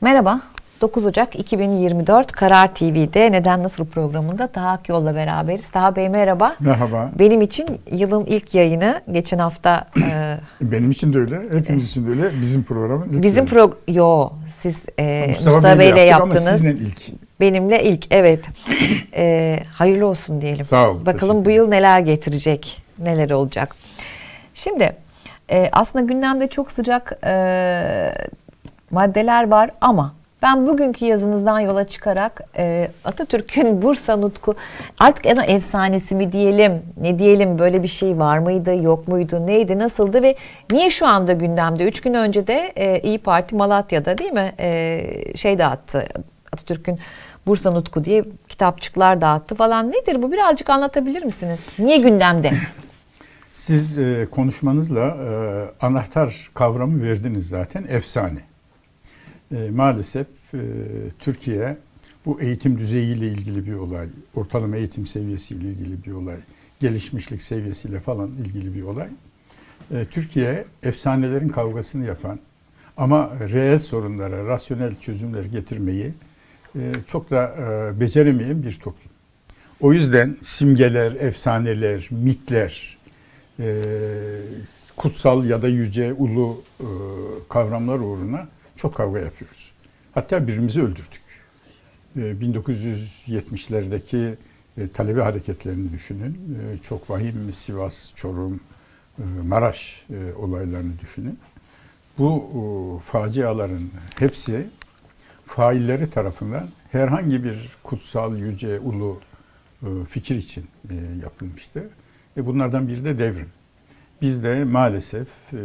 Merhaba. 9 Ocak 2024 Karar TV'de Neden Nasıl programında Taha Yol'la beraberiz. Taha Bey merhaba. Merhaba. Benim için yılın ilk yayını geçen hafta e, Benim için de öyle, hepimiz için de öyle. Bizim programın ilk bizim pro yo siz e, Mustafa, Mustafa, Bey'le yaptık yaptınız. Ama sizinle ilk. Benimle ilk evet. E, hayırlı olsun diyelim. Sağ ol, Bakalım bu yıl neler getirecek, neler olacak. Şimdi e, aslında gündemde çok sıcak e, maddeler var ama ben bugünkü yazınızdan yola çıkarak e, Atatürk'ün Bursa Nutku artık en o efsanesi mi diyelim ne diyelim böyle bir şey var mıydı yok muydu neydi nasıldı ve niye şu anda gündemde? Üç gün önce de e, İyi Parti Malatya'da değil mi e, şey dağıttı Atatürk'ün Bursa Nutku diye kitapçıklar dağıttı falan. Nedir bu birazcık anlatabilir misiniz? Niye gündemde? Siz e, konuşmanızla e, anahtar kavramı verdiniz zaten, efsane. E, maalesef e, Türkiye bu eğitim düzeyiyle ilgili bir olay, ortalama eğitim seviyesiyle ilgili bir olay, gelişmişlik seviyesiyle falan ilgili bir olay. E, Türkiye efsanelerin kavgasını yapan ama reel sorunlara, rasyonel çözümler getirmeyi e, çok da e, beceremeyen bir toplum. O yüzden simgeler, efsaneler, mitler, e, kutsal ya da yüce, ulu e, kavramlar uğruna çok kavga yapıyoruz. Hatta birbirimizi öldürdük. E, 1970'lerdeki e, talebe hareketlerini düşünün. E, çok vahim Sivas, Çorum, e, Maraş e, olaylarını düşünün. Bu faciaların hepsi failleri tarafından herhangi bir kutsal, yüce, ulu fikir için yapılmıştı. Bunlardan biri de devrim. Biz de maalesef e,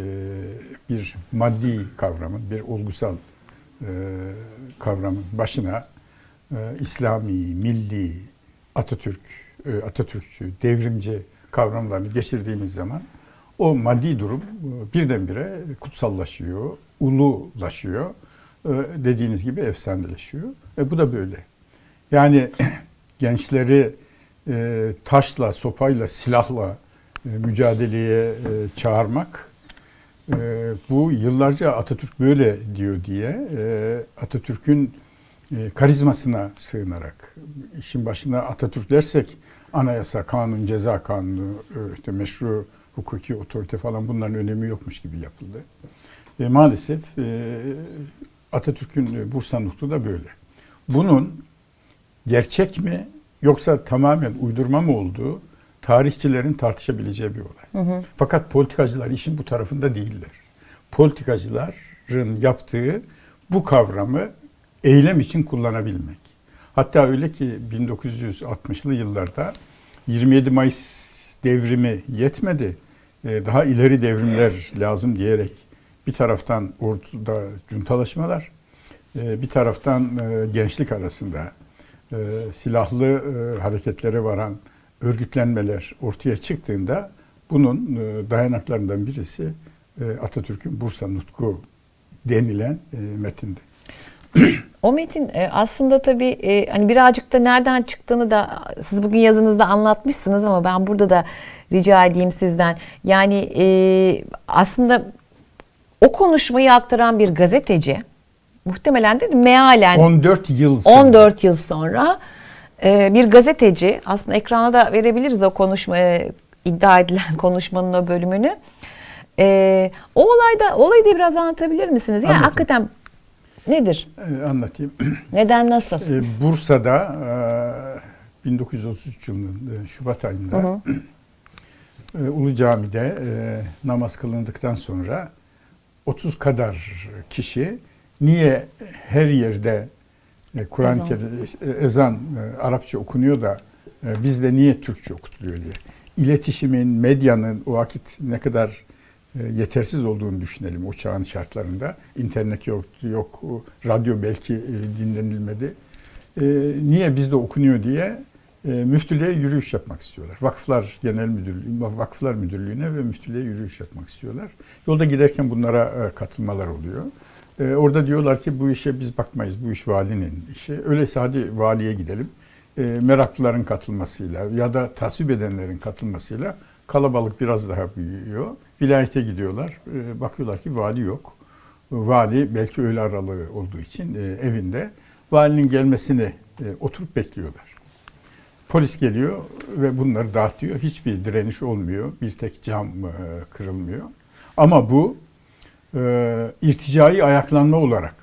bir maddi kavramın, bir olgusal e, kavramın başına e, İslami, milli, Atatürk, Atatürkçü, devrimci kavramlarını geçirdiğimiz zaman o maddi durum birdenbire kutsallaşıyor, ululaşıyor. Dediğiniz gibi efsaneleşiyor. E, bu da böyle. Yani gençleri taşla, sopayla, silahla mücadeleye e, çağırmak e, bu yıllarca Atatürk böyle diyor diye e, Atatürk'ün e, karizmasına sığınarak işin başına Atatürk dersek anayasa, kanun, ceza kanunu, e, işte meşru hukuki otorite falan bunların önemi yokmuş gibi yapıldı. E, maalesef e, Atatürk'ün Bursa Nutku da böyle. Bunun gerçek mi yoksa tamamen uydurma mı olduğu tarihçilerin tartışabileceği bir olay. Hı hı. Fakat politikacılar işin bu tarafında değiller. Politikacıların yaptığı bu kavramı eylem için kullanabilmek. Hatta öyle ki 1960'lı yıllarda 27 Mayıs devrimi yetmedi. Daha ileri devrimler lazım diyerek bir taraftan orduda cuntalaşmalar, bir taraftan gençlik arasında silahlı hareketlere varan örgütlenmeler ortaya çıktığında bunun dayanaklarından birisi Atatürk'ün Bursa Nutku denilen metinde. O metin aslında tabii hani birazcık da nereden çıktığını da siz bugün yazınızda anlatmışsınız ama ben burada da rica edeyim sizden. Yani aslında o konuşmayı aktaran bir gazeteci muhtemelen de mealen 14 yıl sonra 14 yıl sonra bir gazeteci aslında ekrana da verebiliriz o konuşma iddia edilen konuşmanın o bölümünü. o olayda olayı da biraz anlatabilir misiniz? Yani Anlatayım. hakikaten nedir? Ee, anlatayım. Neden nasıl? Ee, Bursa'da e, 1933 yılının e, Şubat ayında Hı e, Ulu Cami'de e, namaz kılındıktan sonra 30 kadar kişi niye her yerde e, Kur'an-ı Ezan. Kerim e, ezan e, Arapça okunuyor da e, bizde niye Türkçe okutuluyor diye. İletişimin, medyanın o vakit ne kadar e, yetersiz olduğunu düşünelim o çağın şartlarında. İnternet yok, yok radyo belki e, dinlenilmedi. E, niye bizde okunuyor diye e, müftülüğe yürüyüş yapmak istiyorlar. Vakıflar Genel Müdürlüğü, Vakıflar Müdürlüğü'ne ve müftülüğe yürüyüş yapmak istiyorlar. Yolda giderken bunlara e, katılmalar oluyor. E, orada diyorlar ki bu işe biz bakmayız, bu iş valinin işi. Öyleyse hadi valiye gidelim. E, meraklıların katılmasıyla ya da tasvip edenlerin katılmasıyla kalabalık biraz daha büyüyor. Vilayete gidiyorlar. E, bakıyorlar ki vali yok. vali belki öğle aralığı olduğu için e, evinde valinin gelmesini e, oturup bekliyorlar. Polis geliyor ve bunları dağıtıyor. Hiçbir direniş olmuyor. Bir tek cam e, kırılmıyor. Ama bu e, irticai ayaklanma olarak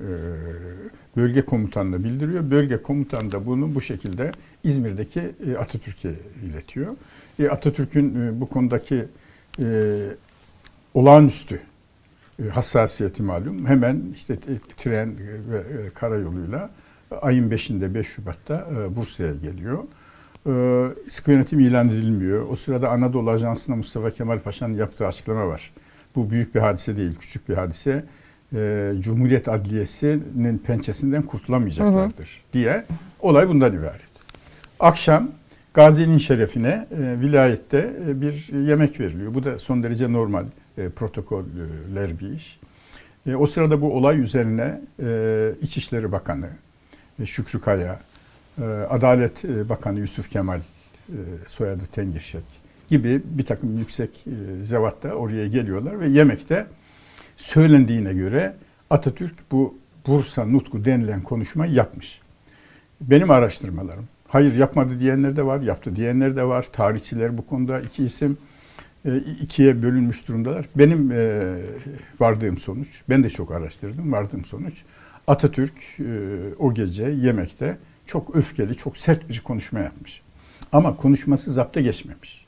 e, bölge komutanına bildiriyor. Bölge komutanı da bunu bu şekilde İzmir'deki e, Atatürk'e iletiyor. E, Atatürk'ün e, bu konudaki olağanüstü hassasiyeti malum. Hemen işte tren ve karayoluyla ayın 5'inde 5 Şubat'ta Bursa'ya geliyor. E, sıkı yönetim ilan edilmiyor. O sırada Anadolu Ajansı'na Mustafa Kemal Paşa'nın yaptığı açıklama var. Bu büyük bir hadise değil, küçük bir hadise. E, Cumhuriyet Adliyesi'nin pençesinden kurtulamayacaklardır hı hı. diye olay bundan ibaret. Akşam Gazi'nin şerefine e, vilayette e, bir yemek veriliyor. Bu da son derece normal e, protokoller bir iş. E, o sırada bu olay üzerine e, İçişleri Bakanı e, Şükrü Kaya, e, Adalet e, Bakanı Yusuf Kemal e, soyadı Tengişek gibi bir takım yüksek e, zevat da oraya geliyorlar ve yemekte söylendiğine göre Atatürk bu Bursa Nutku denilen konuşmayı yapmış. Benim araştırmalarım. Hayır yapmadı diyenler de var, yaptı diyenler de var. Tarihçiler bu konuda iki isim e, ikiye bölünmüş durumdalar. Benim e, vardığım sonuç, ben de çok araştırdım, vardığım sonuç Atatürk o gece yemekte çok öfkeli, çok sert bir konuşma yapmış. Ama konuşması zapta geçmemiş.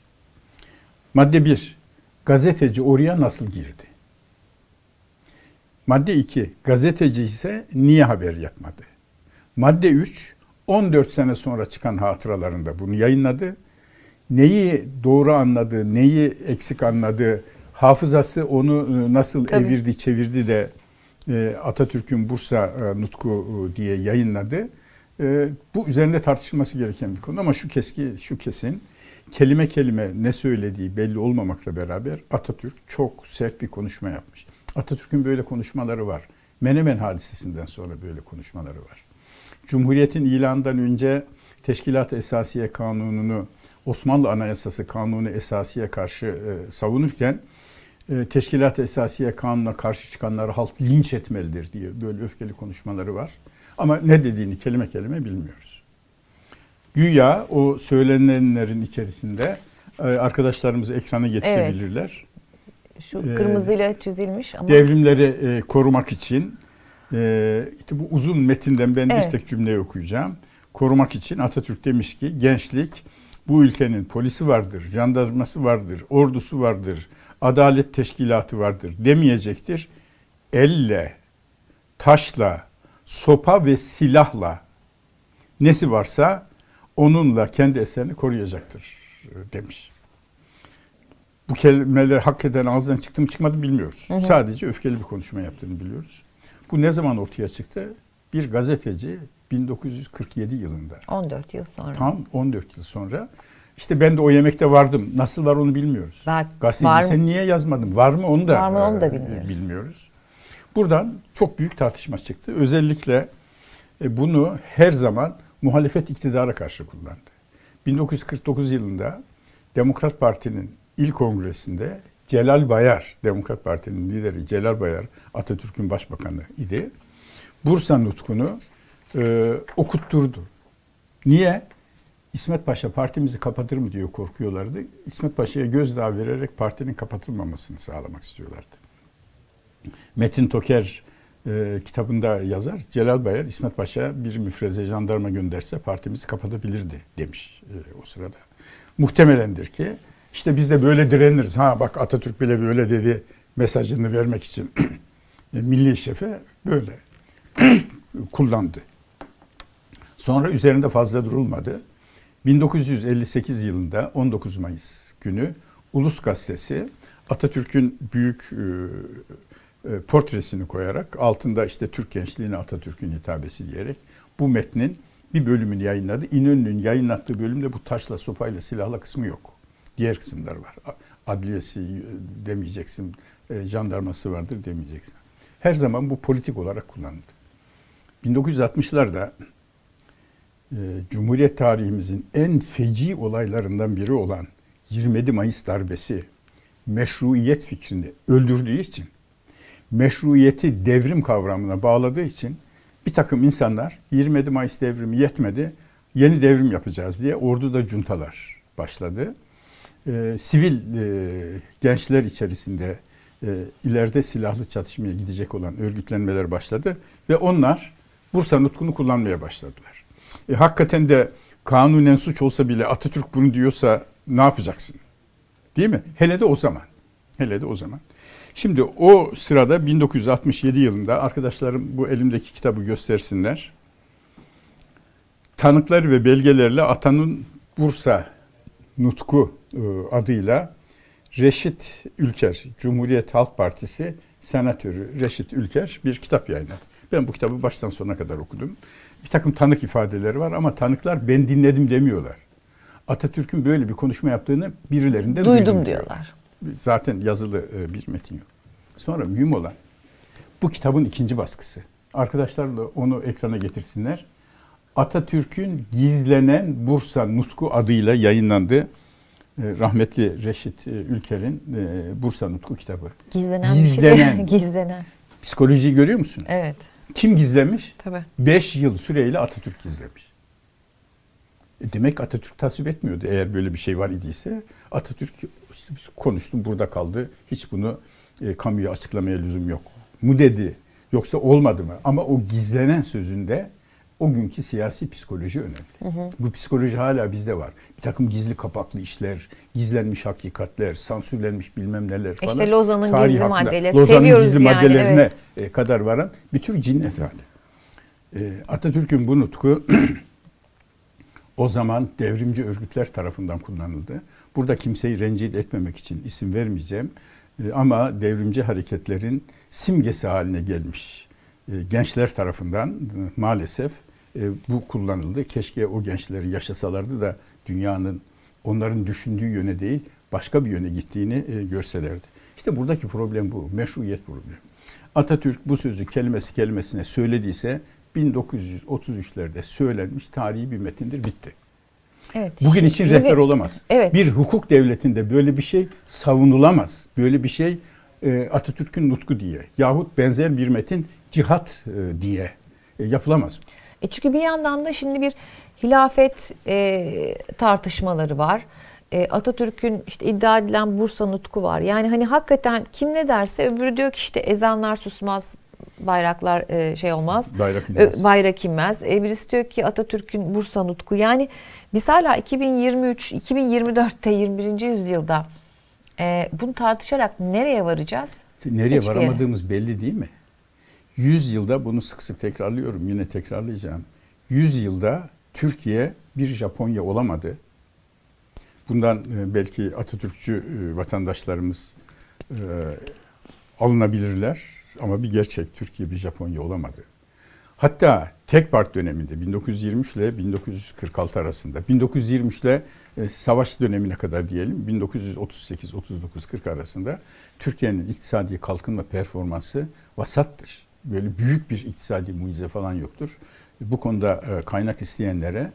Madde 1. Gazeteci oraya nasıl girdi? Madde 2. Gazeteci ise niye haber yapmadı? Madde 3. 14 sene sonra çıkan hatıralarında bunu yayınladı. Neyi doğru anladı, neyi eksik anladı, hafızası onu e, nasıl Tabii. evirdi, çevirdi de e, Atatürk'ün Bursa e, Nutku diye yayınladı. Bu üzerinde tartışılması gereken bir konu ama şu keski şu kesin kelime kelime ne söylediği belli olmamakla beraber Atatürk çok sert bir konuşma yapmış. Atatürk'ün böyle konuşmaları var. Menemen hadisesinden sonra böyle konuşmaları var. Cumhuriyetin ilanından önce Teşkilat Esasiye Kanunu'nu Osmanlı Anayasası Kanunu Esasiye karşı e, savunurken e, Teşkilat Esasiye Kanunu'na karşı çıkanları halk linç etmelidir diye böyle öfkeli konuşmaları var. Ama ne dediğini kelime kelime bilmiyoruz. Güya o söylenenlerin içerisinde e, arkadaşlarımız ekrana getirebilirler. Evet. Şu e, kırmızıyla çizilmiş ama devrimleri e, korumak için işte bu uzun metinden ben evet. bir tek cümleyi okuyacağım. Korumak için Atatürk demiş ki gençlik bu ülkenin polisi vardır, jandarması vardır, ordusu vardır, adalet teşkilatı vardır demeyecektir. Elle, taşla, sopa ve silahla nesi varsa onunla kendi eserini koruyacaktır demiş. Bu kelimeler hakikaten ağzından çıktı mı çıkmadı bilmiyoruz. Hı hı. Sadece öfkeli bir konuşma yaptığını biliyoruz. Bu ne zaman ortaya çıktı? Bir gazeteci 1947 yılında. 14 yıl sonra. Tam 14 yıl sonra. İşte ben de o yemekte vardım. Nasıl var onu bilmiyoruz. Var, Gazeteci var sen niye yazmadın? Var mı onu da, var mı onu da e, bilmiyoruz. bilmiyoruz. Buradan çok büyük tartışma çıktı. Özellikle e, bunu her zaman muhalefet iktidara karşı kullandı. 1949 yılında Demokrat Parti'nin ilk kongresinde Celal Bayar, Demokrat Parti'nin lideri Celal Bayar, Atatürk'ün başbakanı idi. Bursa nutkunu e, okutturdu. Niye? İsmet Paşa partimizi kapatır mı diyor korkuyorlardı. İsmet Paşa'ya gözdağı vererek partinin kapatılmamasını sağlamak istiyorlardı. Metin Toker e, kitabında yazar. Celal Bayar İsmet Paşa bir müfreze jandarma gönderse partimizi kapatabilirdi demiş e, o sırada. Muhtemelendir ki işte biz de böyle direniriz. Ha bak Atatürk bile böyle dedi mesajını vermek için e, milli şefe böyle kullandı. Sonra üzerinde fazla durulmadı. 1958 yılında 19 Mayıs günü Ulus Gazetesi Atatürk'ün büyük e, portresini koyarak altında işte Türk gençliğine Atatürk'ün hitabesi diyerek bu metnin bir bölümünü yayınladı. İnönü'nün yayınlattığı bölümde bu taşla, sopayla, silahla kısmı yok. Diğer kısımlar var. Adliyesi demeyeceksin, e, jandarması vardır demeyeceksin. Her zaman bu politik olarak kullanıldı. 1960'larda e, Cumhuriyet tarihimizin en feci olaylarından biri olan 27 Mayıs darbesi meşruiyet fikrini öldürdüğü için meşruiyeti devrim kavramına bağladığı için bir takım insanlar 27 Mayıs devrimi yetmedi, yeni devrim yapacağız diye orduda cuntalar başladı. Ee, sivil e, gençler içerisinde e, ileride silahlı çatışmaya gidecek olan örgütlenmeler başladı ve onlar Bursa nutkunu kullanmaya başladılar. E, hakikaten de kanunen suç olsa bile Atatürk bunu diyorsa ne yapacaksın? Değil mi? Hele de o zaman. Hele de o zaman. Şimdi o sırada 1967 yılında arkadaşlarım bu elimdeki kitabı göstersinler. Tanıklar ve belgelerle Atan'ın Bursa Nutku e, adıyla Reşit Ülker, Cumhuriyet Halk Partisi senatörü Reşit Ülker bir kitap yayınladı. Ben bu kitabı baştan sona kadar okudum. Bir takım tanık ifadeleri var ama tanıklar ben dinledim demiyorlar. Atatürk'ün böyle bir konuşma yaptığını birilerinde duydum, Duydum diyorlar. diyorlar. Zaten yazılı e, bir metin yok. Sonra mühim olan bu kitabın ikinci baskısı. Arkadaşlar da onu ekrana getirsinler. Atatürk'ün gizlenen Bursa Nutku adıyla yayınlandı. E, Rahmetli Reşit e, Ülker'in Bursa Nutku kitabı. Gizlenen, Gizlenen. bir şey. Gizlenen. Psikolojiyi görüyor musun? Evet. Kim gizlemiş? Tabii. 5 yıl süreyle Atatürk gizlemiş. E demek Atatürk tasvip etmiyordu eğer böyle bir şey var idiyse. Atatürk işte biz konuştum burada kaldı. Hiç bunu e, kamuya açıklamaya lüzum yok. Mu dedi yoksa olmadı mı? Ama o gizlenen sözünde o günkü siyasi psikoloji önemli. Bu psikoloji hala bizde var. Bir takım gizli kapaklı işler, gizlenmiş hakikatler, sansürlenmiş bilmem neler falan. İşte Lozan'ın Tarih gizli hakkında, maddeleri. Lozan'ın Seviyoruz gizli yani, maddelerine evet. e, kadar varan bir tür cinnet hali. E, Atatürk'ün bu nutku o zaman devrimci örgütler tarafından kullanıldı. Burada kimseyi rencide etmemek için isim vermeyeceğim. E, ama devrimci hareketlerin simgesi haline gelmiş e, gençler tarafından e, maalesef bu kullanıldı. Keşke o gençleri yaşasalardı da dünyanın onların düşündüğü yöne değil başka bir yöne gittiğini görselerdi. İşte buradaki problem bu. Meşruiyet problemi. Atatürk bu sözü kelimesi kelimesine söylediyse 1933'lerde söylenmiş tarihi bir metindir bitti. Evet. Bugün için rehber olamaz. Evet. Bir hukuk devletinde böyle bir şey savunulamaz. Böyle bir şey e, Atatürk'ün nutku diye yahut benzer bir metin cihat e, diye e, yapılamaz. E çünkü bir yandan da şimdi bir hilafet e, tartışmaları var. E, Atatürk'ün işte iddia edilen Bursa nutku var. Yani hani hakikaten kim ne derse öbürü diyor ki işte ezanlar susmaz, bayraklar e, şey olmaz. Bayrak Ö- inmez. Bayrak inmez. E, birisi diyor ki Atatürk'ün Bursa nutku. Yani biz hala 2023, 2024'te 21. yüzyılda e, bunu tartışarak nereye varacağız? Nereye Hiçbir yere. varamadığımız belli değil mi? 100 yılda bunu sık sık tekrarlıyorum yine tekrarlayacağım. 100 yılda Türkiye bir Japonya olamadı. Bundan e, belki Atatürkçü e, vatandaşlarımız e, alınabilirler ama bir gerçek Türkiye bir Japonya olamadı. Hatta tek part döneminde 1923 ile 1946 arasında 1923 ile e, savaş dönemine kadar diyelim 1938 39 40 arasında Türkiye'nin iktisadi kalkınma performansı vasattır. Böyle büyük bir iktisadi mucize falan yoktur. Bu konuda e, kaynak isteyenlere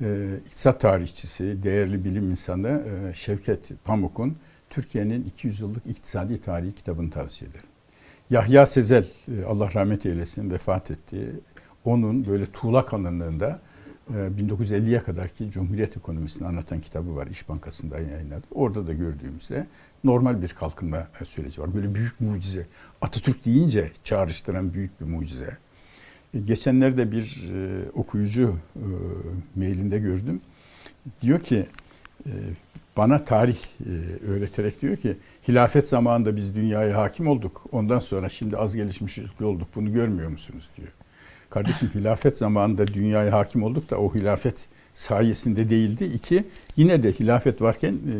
e, iktisat tarihçisi, değerli bilim insanı e, Şevket Pamuk'un Türkiye'nin 200 yıllık iktisadi tarihi kitabını tavsiye ederim. Yahya Sezel, e, Allah rahmet eylesin, vefat etti. Onun böyle tuğla kalınlığında e, 1950'ye kadarki Cumhuriyet ekonomisini anlatan kitabı var. İş Bankası'nda yayınladı. Orada da gördüğümüzde normal bir kalkınma e, süreci var. Böyle büyük mucize. Atatürk deyince çağrıştıran büyük bir mucize. E, Geçenlerde bir e, okuyucu e, mailinde gördüm. Diyor ki e, bana tarih e, öğreterek diyor ki hilafet zamanında biz dünyaya hakim olduk. Ondan sonra şimdi az gelişmiş ülke olduk. Bunu görmüyor musunuz diyor. Kardeşim hilafet zamanında dünyaya hakim olduk da o hilafet sayesinde değildi. İki, yine de hilafet varken e,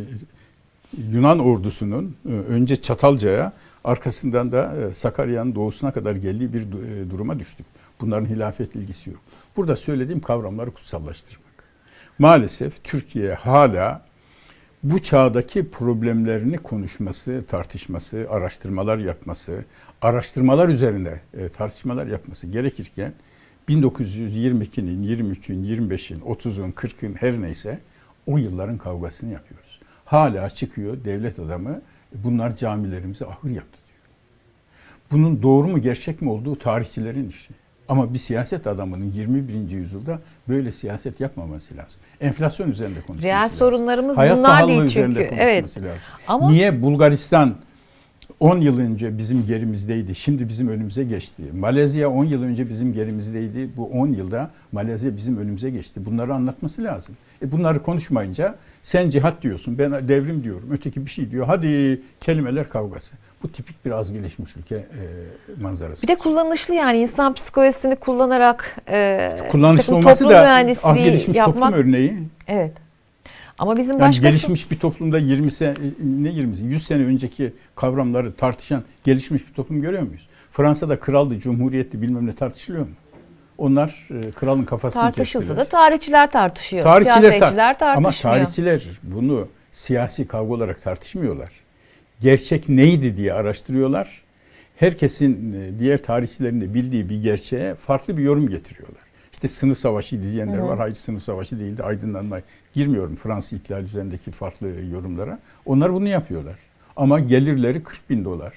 Yunan ordusunun e, önce Çatalca'ya arkasından da e, Sakarya'nın doğusuna kadar geldiği bir e, duruma düştük. Bunların hilafet ilgisi yok. Burada söylediğim kavramları kutsallaştırmak. Maalesef Türkiye hala bu çağdaki problemlerini konuşması, tartışması, araştırmalar yapması, araştırmalar üzerine e, tartışmalar yapması gerekirken 1922'nin, 23'ün, 25'in, 30'un, 40'ın her neyse o yılların kavgasını yapıyoruz. Hala çıkıyor devlet adamı bunlar camilerimize ahır yaptı diyor. Bunun doğru mu gerçek mi olduğu tarihçilerin işi. Ama bir siyaset adamının 21. yüzyılda böyle siyaset yapmaması lazım. Enflasyon üzerinde konuşması Reel lazım. sorunlarımız Hayat bunlar değil üzerinde çünkü. konuşması Evet. lazım. Ama Niye Bulgaristan 10 yıl önce bizim gerimizdeydi, şimdi bizim önümüze geçti. Malezya 10 yıl önce bizim gerimizdeydi, bu 10 yılda Malezya bizim önümüze geçti. Bunları anlatması lazım. E bunları konuşmayınca sen cihat diyorsun, ben devrim diyorum, öteki bir şey diyor. Hadi kelimeler kavgası. Bu tipik bir az gelişmiş ülke e, manzarası. bir de kullanışlı yani insan psikolojisini kullanarak e, Kullanışlı olması da az gelişmiş yapmak, toplum örneği. Evet. Ama bizim Yani başka gelişmiş bir toplumda 20 sene ne 20 100 sene önceki kavramları tartışan gelişmiş bir toplum görüyor muyuz? Fransa'da kraldı, cumhuriyetti bilmem ne tartışılıyor mu? Onlar e, kralın kafasını tartışılsa kestiler. da tarihçiler tartışıyor. Tarihçiler tar- siyasetçiler ama tartışmıyor. tarihçiler bunu siyasi kavga olarak tartışmıyorlar. Gerçek neydi diye araştırıyorlar. Herkesin e, diğer tarihçilerin de bildiği bir gerçeğe farklı bir yorum getiriyorlar. İşte sınıf savaşı diyenler hı. var. Hayır sınıf savaşı değildi. Aydınlanma. Girmiyorum Fransız ihtilali üzerindeki farklı yorumlara. Onlar bunu yapıyorlar. Ama gelirleri 40 bin dolar.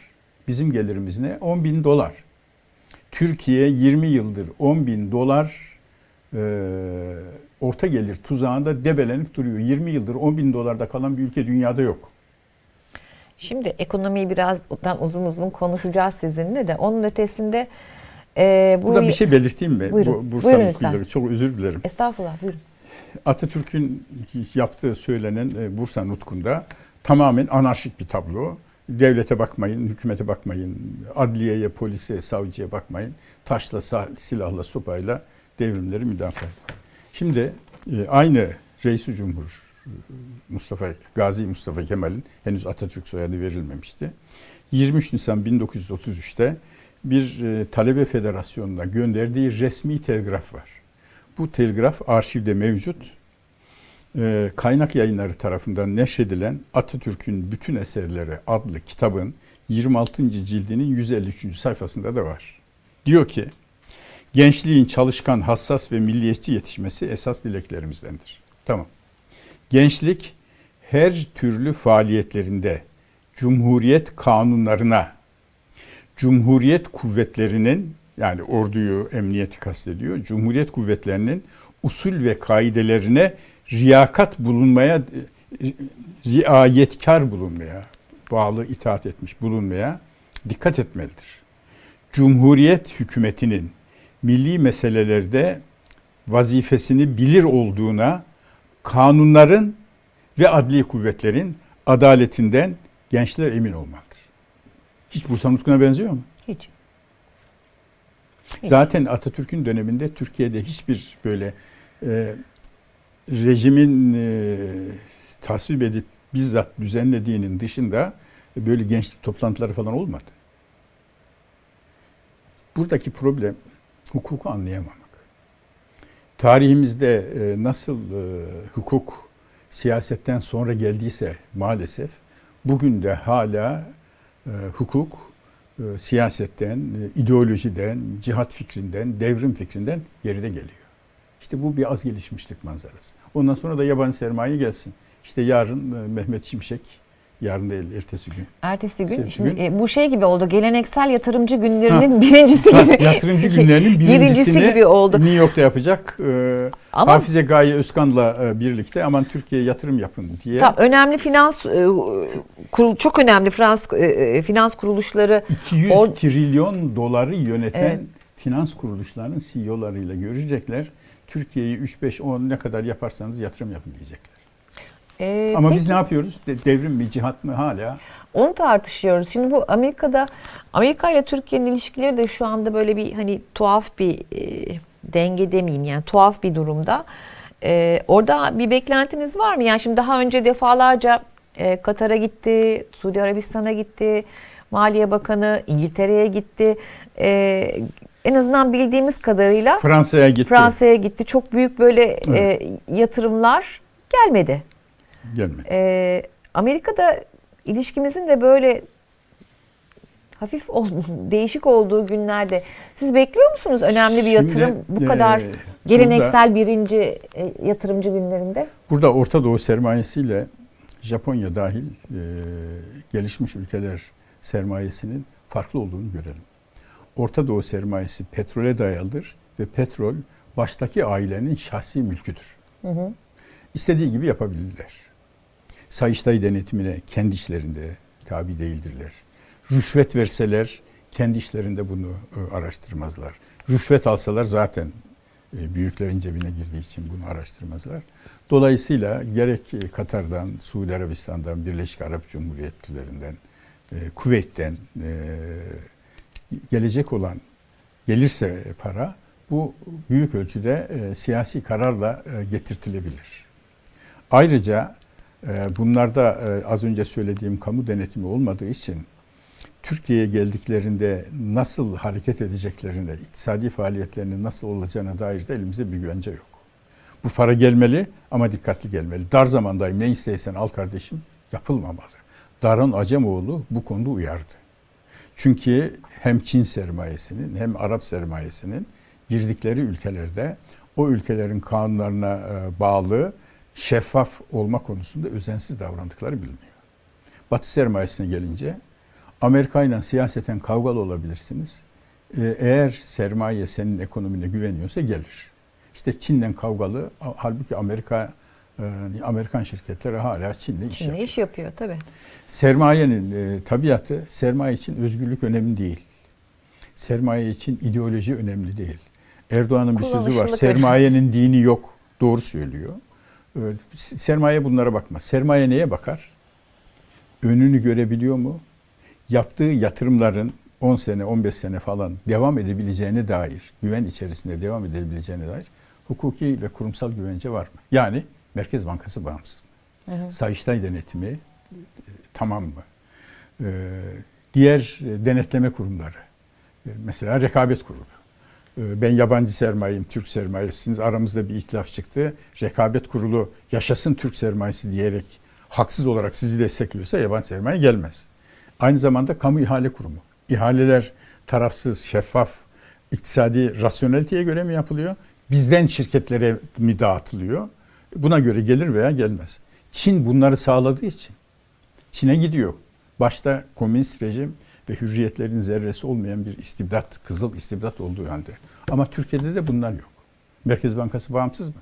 Bizim gelirimiz ne? 10 bin dolar. Türkiye 20 yıldır 10 bin dolar e, orta gelir tuzağında debelenip duruyor. 20 yıldır 10 bin dolarda kalan bir ülke dünyada yok. Şimdi ekonomiyi birazdan uzun uzun konuşacağız sizinle de. Onun ötesinde e, bu Burada bir şey belirteyim mi? Buyurun. Bu Bursa Buyurun Nutkuları. Çok özür dilerim. Estağfurullah buyurun. Atatürk'ün yaptığı söylenen e, Bursa Nutku'nda tamamen anarşik bir tablo. Devlete bakmayın, hükümete bakmayın, adliyeye, polise, savcıya bakmayın. Taşla, silahla, sopayla devrimleri müdafaa edin. Şimdi e, aynı Reis-i Cumhur e, Mustafa Gazi Mustafa Kemal'in henüz Atatürk soyadı verilmemişti. 23 Nisan 1933'te bir e, talebe federasyonuna gönderdiği resmi telgraf var. Bu telgraf arşivde mevcut. Ee, kaynak yayınları tarafından neşredilen Atatürk'ün Bütün Eserleri adlı kitabın 26. cildinin 153. sayfasında da var. Diyor ki, gençliğin çalışkan, hassas ve milliyetçi yetişmesi esas dileklerimizdendir. Tamam. Gençlik her türlü faaliyetlerinde Cumhuriyet kanunlarına, Cumhuriyet kuvvetlerinin yani orduyu, emniyeti kastediyor. Cumhuriyet kuvvetlerinin usul ve kaidelerine riyakat bulunmaya, riayetkar bulunmaya, bağlı itaat etmiş bulunmaya dikkat etmelidir. Cumhuriyet hükümetinin milli meselelerde vazifesini bilir olduğuna kanunların ve adli kuvvetlerin adaletinden gençler emin olmalıdır. Hiç Bursa Nutku'na benziyor mu? Hiç. Hiç. Zaten Atatürk'ün döneminde Türkiye'de hiçbir böyle e, rejimin e, tasvip edip bizzat düzenlediğinin dışında böyle gençlik toplantıları falan olmadı. Buradaki problem hukuku anlayamamak. Tarihimizde e, nasıl e, hukuk siyasetten sonra geldiyse maalesef bugün de hala hukuk e, siyasetten, e, ideolojiden, cihat fikrinden, devrim fikrinden geride geliyor. İşte bu bir az gelişmişlik manzarası. Ondan sonra da yabancı sermaye gelsin. İşte yarın e, Mehmet Şimşek, yarın değil ertesi gün. Ertesi gün Ertesi şimdi gün. e, bu şey gibi oldu. Geleneksel yatırımcı günlerinin birincisi gibi. Yatırımcı günlerinin Birincisi gibi oldu. New York'ta yapacak. E, Ama- Hafize Gaye Özkan'la e, birlikte aman Türkiye'ye yatırım yapın diye. Tam önemli finans e, kurul çok önemli Frans e, e, finans kuruluşları 200 Or- trilyon doları yöneten Evet. finans kuruluşlarının CEO'larıyla görecekler. Türkiye'yi 3 5 10 ne kadar yaparsanız yatırım yapın diyecekler. E, Ama peki- biz ne yapıyoruz? De- devrim mi, cihat mı hala? Onu tartışıyoruz. Şimdi bu Amerika'da Amerika ile Türkiye'nin ilişkileri de şu anda böyle bir hani tuhaf bir e, denge demeyeyim yani tuhaf bir durumda. E, orada bir beklentiniz var mı? Yani şimdi daha önce defalarca e, Katar'a gitti, Suudi Arabistan'a gitti, Maliye Bakanı İngiltere'ye gitti. E, en azından bildiğimiz kadarıyla Fransa'ya gitti. Fransa'ya gitti. Çok büyük böyle e, yatırımlar gelmedi. Gelmedi. Ee, Amerika'da ilişkimizin de böyle hafif ol- değişik olduğu günlerde siz bekliyor musunuz önemli bir yatırım Şimdi, bu e, kadar burada- geleneksel birinci e, yatırımcı günlerinde? Burada Orta Doğu sermayesiyle Japonya dahil e, gelişmiş ülkeler sermayesinin farklı olduğunu görelim. Orta Doğu sermayesi petrole dayalıdır ve petrol baştaki ailenin şahsi mülküdür. Hı hı. İstediği gibi yapabilirler. Sayıştay denetimine kendi işlerinde tabi değildirler. Rüşvet verseler kendi işlerinde bunu e, araştırmazlar. Rüşvet alsalar zaten e, büyüklerin cebine girdiği için bunu araştırmazlar. Dolayısıyla gerek e, Katar'dan, Suudi Arabistan'dan, Birleşik Arap Cumhuriyetlerinden, Kuveyt'ten gelecek olan gelirse para bu büyük ölçüde siyasi kararla getirtilebilir. Ayrıca bunlarda e, az önce söylediğim kamu denetimi olmadığı için Türkiye'ye geldiklerinde nasıl hareket edeceklerine, iktisadi faaliyetlerinin nasıl olacağına dair de elimizde bir güvence yok. Bu para gelmeli ama dikkatli gelmeli. Dar zamandayım ne isteysen al kardeşim yapılmamalı. Darın Acemoğlu bu konuda uyardı. Çünkü hem Çin sermayesinin hem Arap sermayesinin girdikleri ülkelerde o ülkelerin kanunlarına e, bağlı şeffaf olma konusunda özensiz davrandıkları biliniyor. Batı sermayesine gelince Amerika ile siyaseten kavgalı olabilirsiniz. E, eğer sermaye senin ekonomine güveniyorsa gelir. İşte Çin'den kavgalı halbuki Amerika e, Amerikan şirketleri hala Çin'le iş Çin'le yapıyor. iş yapıyor tabii. Sermayenin e, tabiatı sermaye için özgürlük önemli değil. Sermaye için ideoloji önemli değil. Erdoğan'ın bir sözü var. Sermayenin dini yok. Doğru söylüyor. Sermaye bunlara bakmaz. Sermaye neye bakar? Önünü görebiliyor mu? Yaptığı yatırımların 10 sene, 15 sene falan devam edebileceğine dair, güven içerisinde devam edebileceğine dair hukuki ve kurumsal güvence var mı? Yani Merkez Bankası bağımsız hı. Sayıştay denetimi e, tamam mı? Ee, diğer e, denetleme kurumları, e, mesela rekabet kurulu. Ee, ben yabancı sermayeyim, Türk sermayesiniz. Aramızda bir itilaf çıktı. Rekabet kurulu yaşasın Türk sermayesi diyerek haksız olarak sizi destekliyorsa yabancı sermaye gelmez. Aynı zamanda kamu ihale kurumu. İhaleler tarafsız, şeffaf, iktisadi rasyoneliteye göre mi yapılıyor? Bizden şirketlere mi dağıtılıyor? Buna göre gelir veya gelmez. Çin bunları sağladığı için Çin'e gidiyor. Başta komünist rejim ve hürriyetlerin zerresi olmayan bir istibdat, kızıl istibdat olduğu halde. Ama Türkiye'de de bunlar yok. Merkez Bankası bağımsız mı?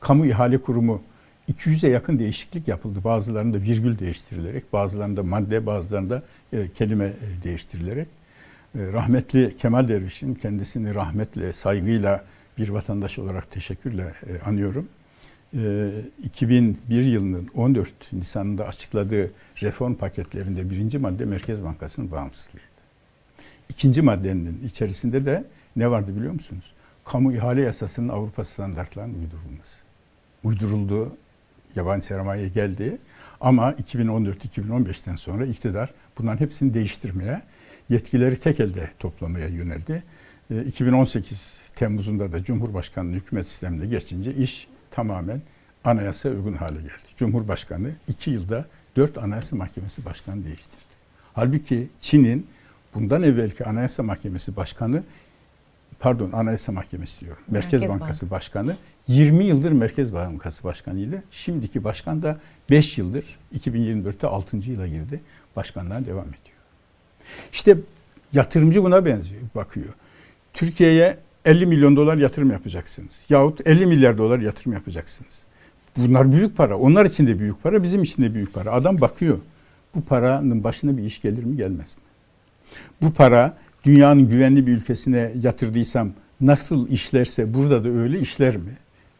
Kamu ihale kurumu 200'e yakın değişiklik yapıldı. Bazılarında virgül değiştirilerek, bazılarında madde, bazılarında e, kelime e, değiştirilerek. E, rahmetli Kemal Derviş'in kendisini rahmetle, saygıyla bir vatandaş olarak teşekkürle anıyorum. E, 2001 yılının 14 Nisan'ında açıkladığı reform paketlerinde birinci madde Merkez Bankası'nın bağımsızlığıydı. İkinci maddenin içerisinde de ne vardı biliyor musunuz? Kamu ihale yasasının Avrupa standartlarının uydurulması. Uyduruldu, yabancı sermaye geldi ama 2014-2015'ten sonra iktidar bunların hepsini değiştirmeye, yetkileri tek elde toplamaya yöneldi. E, 2018 Temmuz'unda da Cumhurbaşkanlığı hükümet sistemine geçince iş tamamen anayasa uygun hale geldi. Cumhurbaşkanı iki yılda dört anayasa mahkemesi başkanı değiştirdi. Halbuki Çin'in bundan evvelki anayasa mahkemesi başkanı pardon anayasa mahkemesi diyorum. Merkez, Merkez Bankası Bankası. Başkanı 20 yıldır Merkez Bankası Başkanıydı. Şimdiki başkan da 5 yıldır 2024'te 6. yıla girdi. Başkanlığa devam ediyor. İşte yatırımcı buna benziyor, bakıyor. Türkiye'ye 50 milyon dolar yatırım yapacaksınız. Yahut 50 milyar dolar yatırım yapacaksınız. Bunlar büyük para. Onlar için de büyük para, bizim için de büyük para. Adam bakıyor. Bu paranın başına bir iş gelir mi gelmez mi? Bu para dünyanın güvenli bir ülkesine yatırdıysam nasıl işlerse burada da öyle işler mi?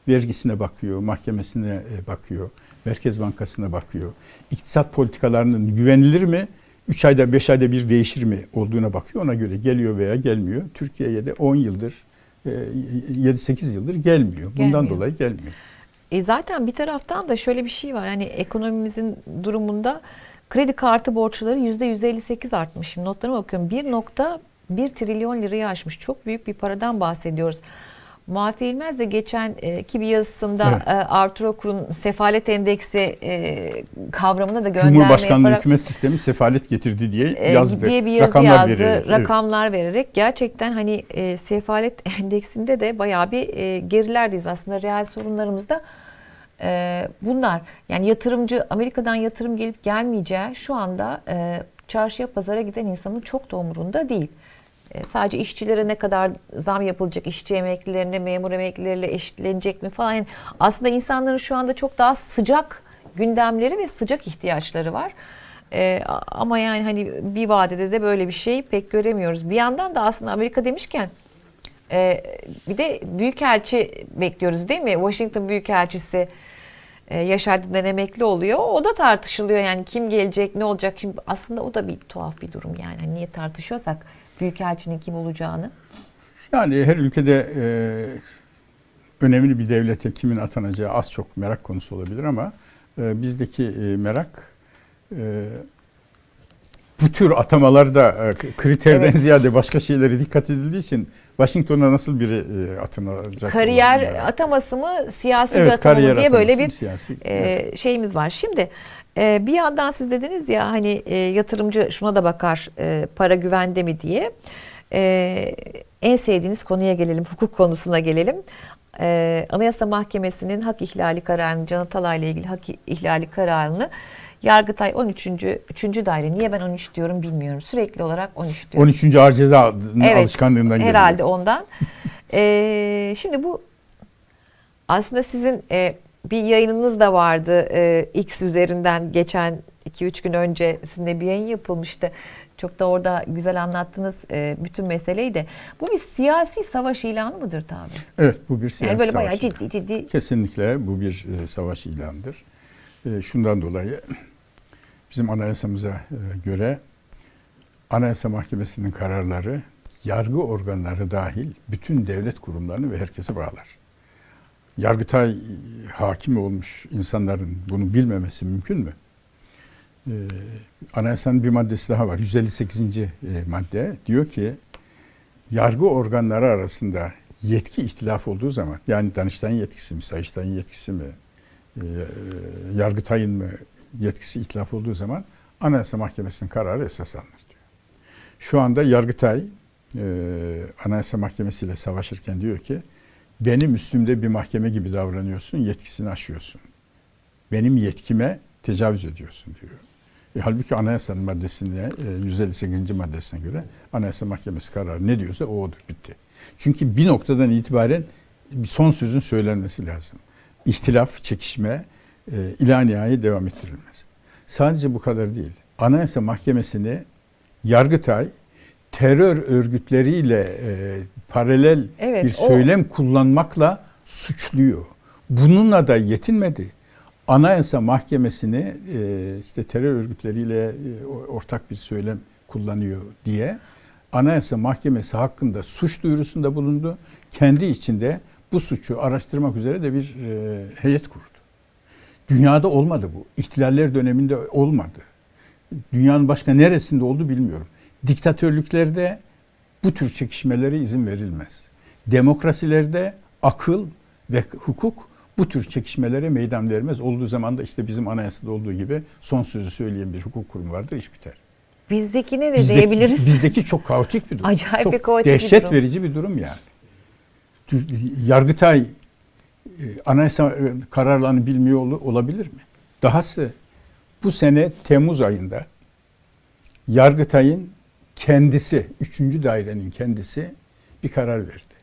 Vergisine bakıyor, mahkemesine e, bakıyor, Merkez Bankası'na bakıyor. İktisat politikalarının güvenilir mi? 3 ayda 5 ayda bir değişir mi olduğuna bakıyor. Ona göre geliyor veya gelmiyor. Türkiye'ye de 10 yıldır, 7-8 yıldır gelmiyor. Bundan Gelmiyor. dolayı gelmiyor. E zaten bir taraftan da şöyle bir şey var. Hani ekonomimizin durumunda kredi kartı borçları %158 artmış. Şimdi notlarıma bakıyorum. 1.1 trilyon lirayı aşmış. Çok büyük bir paradan bahsediyoruz. Muafi İlmez de geçen e, ki bir yazısında Evet. e, Arturo Kur'un sefalet endeksi e, kavramına da gönderme Cumhurbaşkanlığı yaparak hükümet sistemi sefalet getirdi diye e, yazdı. diye bir yazı Rakamlar yazdı. vererek, evet. rakamlar vererek gerçekten hani e, sefalet endeksinde de bayağı bir e, gerilerdeyiz aslında reel sorunlarımızda e, bunlar. Yani yatırımcı Amerika'dan yatırım gelip gelmeyeceği şu anda e, çarşıya pazara giden insanın çok da umurunda değil. E, sadece işçilere ne kadar zam yapılacak, işçi emeklilerine, memur emeklileriyle eşitlenecek mi falan. Yani aslında insanların şu anda çok daha sıcak gündemleri ve sıcak ihtiyaçları var. E, ama yani hani bir vadede de böyle bir şey pek göremiyoruz. Bir yandan da aslında Amerika demişken e, bir de büyükelçi bekliyoruz değil mi? Washington büyükelçisi e, Yaşar'dan emekli oluyor. O da tartışılıyor yani kim gelecek, ne olacak. Şimdi aslında o da bir tuhaf bir durum yani. Hani niye tartışıyorsak büyükelçinin kim olacağını. Yani her ülkede e, önemli bir devlete kimin atanacağı az çok merak konusu olabilir ama e, bizdeki e, merak e, bu tür atamalarda e, kriterden evet. ziyade başka şeylere dikkat edildiği için Washington'a nasıl biri e, atanacak? Kariyer ataması mı, siyasi evet, bir atama mı diye böyle bir siyasi, e, evet. şeyimiz var. Şimdi e, bir yandan siz dediniz ya hani e, yatırımcı şuna da bakar e, para güvende mi diye. E, en sevdiğiniz konuya gelelim, hukuk konusuna gelelim. Ee, Anayasa Mahkemesi'nin hak ihlali kararını, Can Atalay ile ilgili hak ihlali kararını Yargıtay 13. 3. daire. Niye ben 13 diyorum bilmiyorum. Sürekli olarak 13 diyorum. 13. Ağır Ceza evet, alışkanlığından geliyor. Herhalde ondan. ee, şimdi bu aslında sizin e, bir yayınınız da vardı. E, X üzerinden geçen 2-3 gün önce sizinle bir yayın yapılmıştı. Çok da orada güzel anlattınız e, bütün meseleyi de. Bu bir siyasi savaş ilanı mıdır tabi? Evet bu bir siyasi yani böyle savaş. bayağı ciddi ciddi. Kesinlikle bu bir e, savaş ilanıdır. E, şundan dolayı bizim anayasamıza e, göre Anayasa Mahkemesi'nin kararları yargı organları dahil bütün devlet kurumlarını ve herkesi bağlar. Yargıtay hakim olmuş insanların bunu bilmemesi mümkün mü? Ee, anayasanın bir maddesi daha var. 158. E, madde diyor ki yargı organları arasında yetki ihtilaf olduğu zaman yani Danıştay'ın yetkisi mi, Sayıştay'ın yetkisi mi, e, Yargıtay'ın mı yetkisi ihtilaf olduğu zaman Anayasa Mahkemesi'nin kararı esas alınır diyor. Şu anda Yargıtay e, Anayasa Mahkemesi ile savaşırken diyor ki benim üstümde bir mahkeme gibi davranıyorsun, yetkisini aşıyorsun. Benim yetkime tecavüz ediyorsun diyor. E, halbuki anayasanın maddesine, e, 158. maddesine göre Anayasa Mahkemesi kararı ne diyorsa o odur, bitti. Çünkü bir noktadan itibaren son sözün söylenmesi lazım. İhtilaf, çekişme e, devam ettirilmez. Sadece bu kadar değil. Anayasa Mahkemesi'ni Yargıtay terör örgütleriyle e, paralel evet, bir söylem o... kullanmakla suçluyor. Bununla da yetinmedi. Anayasa Mahkemesi'ni e, işte terör örgütleriyle e, ortak bir söylem kullanıyor diye Anayasa Mahkemesi hakkında suç duyurusunda bulundu. Kendi içinde bu suçu araştırmak üzere de bir e, heyet kurdu. Dünyada olmadı bu. İhtilaller döneminde olmadı. Dünyanın başka neresinde oldu bilmiyorum. Diktatörlüklerde bu tür çekişmelere izin verilmez. Demokrasilerde akıl ve hukuk bu tür çekişmelere meydan vermez. Olduğu zaman da işte bizim anayasada olduğu gibi son sözü söyleyen bir hukuk kurumu vardır, iş biter. Bizdeki ne de bizdeki, diyebiliriz? Bizdeki çok kaotik bir durum. Acayip çok bir kaotik dehşet bir durum. verici bir durum yani. Yargıtay e, anayasa e, kararlarını bilmiyor olabilir mi? Dahası bu sene Temmuz ayında Yargıtay'ın kendisi, üçüncü dairenin kendisi bir karar verdi.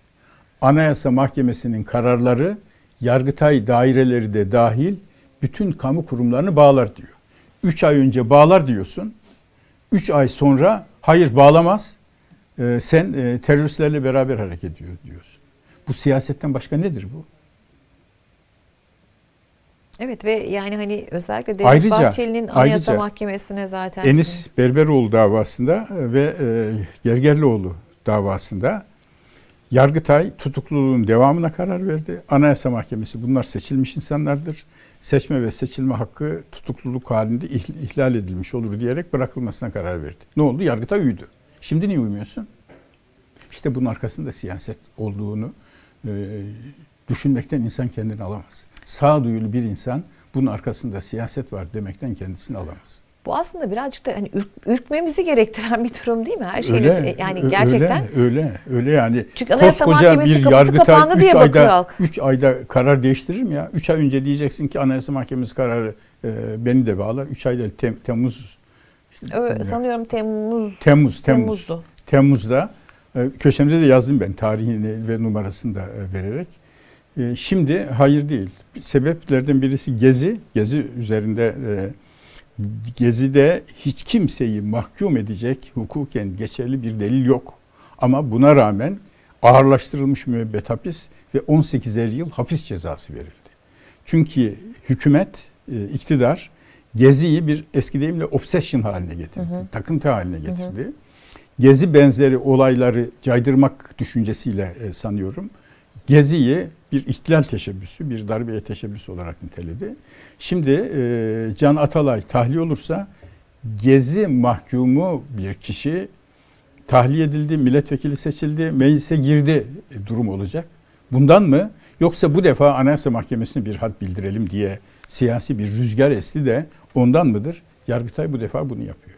Anayasa Mahkemesi'nin kararları Yargıtay daireleri de dahil bütün kamu kurumlarını bağlar diyor. Üç ay önce bağlar diyorsun. Üç ay sonra hayır bağlamaz. Ee, sen e, teröristlerle beraber hareket ediyor diyorsun. Bu siyasetten başka nedir bu? Evet ve yani hani özellikle Devlet ayrıca, Bahçeli'nin Anayasa ayrıca, Mahkemesi'ne zaten... Enis Berberoğlu davasında ve e, Gergerlioğlu davasında Yargıtay tutukluluğun devamına karar verdi. Anayasa Mahkemesi bunlar seçilmiş insanlardır. Seçme ve seçilme hakkı tutukluluk halinde ihlal edilmiş olur diyerek bırakılmasına karar verdi. Ne oldu? Yargıtay uydu. Şimdi niye uymuyorsun? İşte bunun arkasında siyaset olduğunu e, düşünmekten insan kendini alamaz. Sağduyulu bir insan bunun arkasında siyaset var demekten kendisini alamaz. Bu aslında birazcık da hani ürk, ürkmemizi gerektiren bir durum değil mi? Her şeyle öyle, yani gerçekten. Öyle, öyle, öyle yani. Çünkü koskoca bir yargıtay 3 ayda 3 ayda karar değiştirir mi ya? 3 ay önce diyeceksin ki Anayasa Mahkemesi kararı e, beni de bağlar. 3 ayda tem, Temmuz Ö, sanıyorum Temmuz Temmuz, Temmuz. Temmuz'du. Temmuz'da e, köşemde de yazdım ben tarihini ve numarasını da e, vererek. E, Şimdi hayır değil. Sebeplerden birisi Gezi. Gezi üzerinde e, Gezi'de hiç kimseyi mahkum edecek hukuken geçerli bir delil yok. Ama buna rağmen ağırlaştırılmış müebbet hapis ve 18'er yıl hapis cezası verildi. Çünkü hükümet, e, iktidar Gezi'yi bir eski deyimle obsession haline getirdi. Hı hı. Takıntı haline getirdi. Gezi benzeri olayları caydırmak düşüncesiyle e, sanıyorum. Gezi'yi bir ihtilal teşebbüsü, bir darbeye teşebbüsü olarak niteledi. Şimdi e, Can Atalay tahliye olursa Gezi mahkumu bir kişi tahliye edildi, milletvekili seçildi, meclise girdi e, durum olacak. Bundan mı? Yoksa bu defa Anayasa Mahkemesi'ne bir had bildirelim diye siyasi bir rüzgar esti de ondan mıdır? Yargıtay bu defa bunu yapıyor.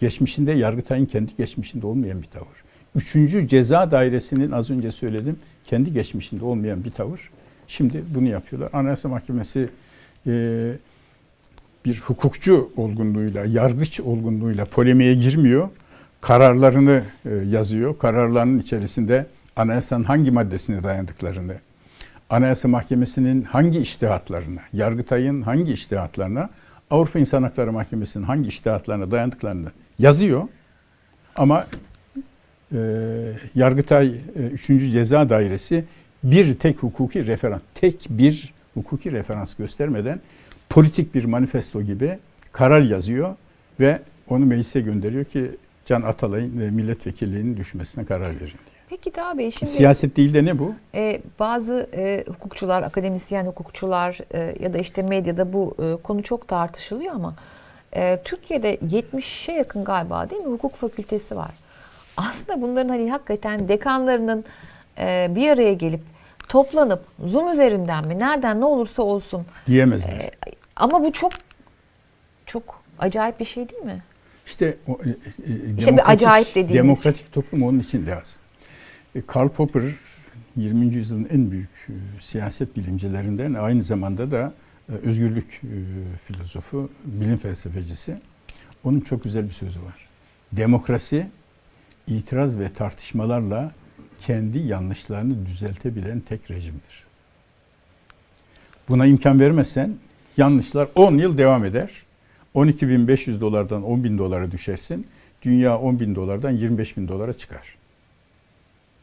Geçmişinde Yargıtay'ın kendi geçmişinde olmayan bir tavır. Üçüncü ceza dairesinin az önce söyledim kendi geçmişinde olmayan bir tavır. Şimdi bunu yapıyorlar. Anayasa Mahkemesi e, bir hukukçu olgunluğuyla, yargıç olgunluğuyla polemiğe girmiyor. Kararlarını e, yazıyor. Kararlarının içerisinde anayasanın hangi maddesine dayandıklarını, Anayasa Mahkemesi'nin hangi iştihatlarına, Yargıtay'ın hangi iştihatlarına, Avrupa İnsan Hakları Mahkemesi'nin hangi iştihatlarına dayandıklarını yazıyor. Ama Yargıtay e, 3. Ceza Dairesi bir tek hukuki referans, tek bir hukuki referans göstermeden politik bir manifesto gibi karar yazıyor ve onu meclise gönderiyor ki Can Atalay'ın e, milletvekilliğinin düşmesine karar verin diye. Peki Daha Bey şimdi Siyaset değil de ne bu? e, bazı e, hukukçular, akademisyen hukukçular e, ya da işte medyada bu e, konu çok tartışılıyor ama e, Türkiye'de 70'e yakın galiba değil mi hukuk fakültesi var. Aslında bunların hani hakikaten dekanlarının e, bir araya gelip toplanıp Zoom üzerinden mi nereden ne olursa olsun Diyemezler. e, ama bu çok çok acayip bir şey değil mi? İşte o, e, e, İşte bir acayip dediğimiz Demokratik toplum onun için lazım. E, Karl Popper 20. yüzyılın en büyük e, siyaset bilimcilerinden aynı zamanda da e, özgürlük e, filozofu, bilim felsefecisi. Onun çok güzel bir sözü var. Demokrasi itiraz ve tartışmalarla kendi yanlışlarını düzeltebilen tek rejimdir. Buna imkan vermezsen yanlışlar 10 yıl devam eder. 12.500 dolardan 10.000 dolara düşersin. Dünya 10.000 dolardan 25.000 dolara çıkar.